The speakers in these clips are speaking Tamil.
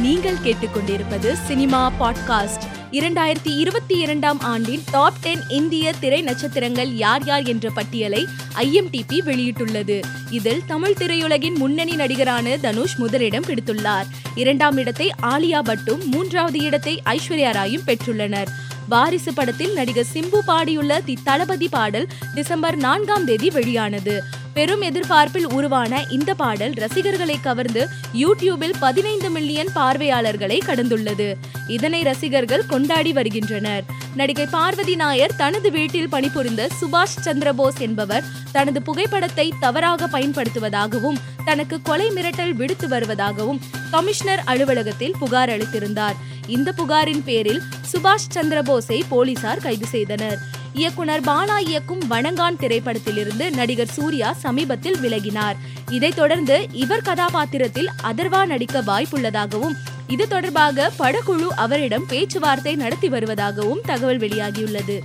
நீங்கள் கேட்டுக்கொண்டிருப்பது சினிமா பாட்காஸ்ட். இரண்டாயிரத்தி இருபத்தி இரண்டாம் ஆண்டின் டாப் டென் இந்திய திரை நட்சத்திரங்கள் யார் யார் என்ற பட்டியலை ஐஎம்டிபி வெளியிட்டுள்ளது. இதில் தமிழ் திரையுலகின் முன்னணி நடிகரான தனுஷ் முதலிடம் பிடித்துள்ளார். இரண்டாம் இடத்தை ஆலியா பட்டும் மூன்றாவது இடத்தை ஐஸ்வர்யா ராயும் பெற்றுள்ளனர். வாரிசு படத்தில் நடிகர் சிம்பு பாடியுள்ள தி தளபதி பாடல் டிசம்பர் நான்காம் தேதி வெளியானது. பெரும் எதிர்பார்ப்பில் உருவான இந்த பாடல் ரசிகர்களை கவர்ந்து யூடியூபில் பதினைந்து மில்லியன் பார்வையாளர்களை கடந்துள்ளது. இதனை ரசிகர்கள் கொண்டாடி வருகின்றனர். நடிகை பார்வதி நாயர் தனது வீட்டில் பணிபுரிந்த சுபாஷ் சந்திரபோஸ் என்பவர் தனது புகைப்படத்தை தவறாக பயன்படுத்துவதாகவும் தனக்கு கொலை மிரட்டல் விடுத்து வருவதாகவும் கமிஷனர் அலுவலகத்தில் புகார் அளித்திருந்தார். இந்த புகாரின் பேரில் சுபாஷ் சந்திரபோஸை போலீசார் கைது செய்தனர். இயக்குனர் பாலா இயக்கும் வணங்கான் திரைப்படத்திலிருந்து நடிகர் சூர்யா சமீபத்தில் விலகினார். இதைத் தொடர்ந்து இவர் கதாபாத்திரத்தில் அதர்வா நடிக்க வாய்ப்புள்ளதாகவும் இது தொடர்பாக படக்குழு அவரிடம் பேச்சுவார்த்தை நடத்தி வருவதாகவும் தகவல் வெளியாகியுள்ளது.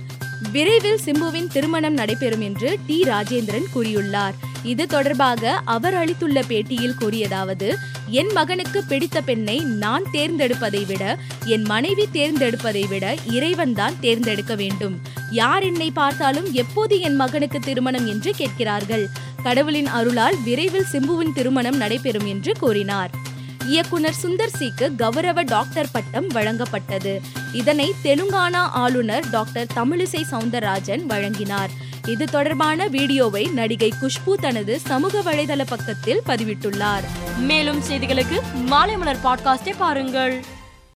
விரைவில் சிம்புவின் திருமணம் நடைபெறும் என்று டி. ராஜேந்திரன் கூறியுள்ளார். இது தொடர்பாக அவர் அளித்துள்ள பேட்டியில் கூறியதாவது என் மகனுக்கு பிடித்த பெண்ணை நான் தேர்ந்தெடுப்பதை விட என் மனைவி தேர்ந்தெடுப்பதை விட இறைவன் தான் தேர்ந்தெடுக்க வேண்டும். யார் என்னை பார்த்தாலும் எப்போது என் மகனுக்கு திருமணம் என்று கேட்கிறார்கள். கடவுளின் அருளால் விரைவில் சிம்புவின் திருமணம் நடைபெறும் என்று கூறினார். இயக்குனர் சுந்தர் சிக்கு கௌரவ டாக்டர் பட்டம் வழங்கப்பட்டது. இதனை தெலுங்கானா ஆளுநர் டாக்டர் தமிழிசை சவுந்தரராஜன் வழங்கினார். இது தொடர்பான வீடியோவை நடிகை குஷ்பு தனது சமூக வலைதள பக்கத்தில் பதிவிட்டுள்ளார். மேலும் செய்திகளுக்கு மாலை மலர் பாட்காஸ்டை பாருங்கள்.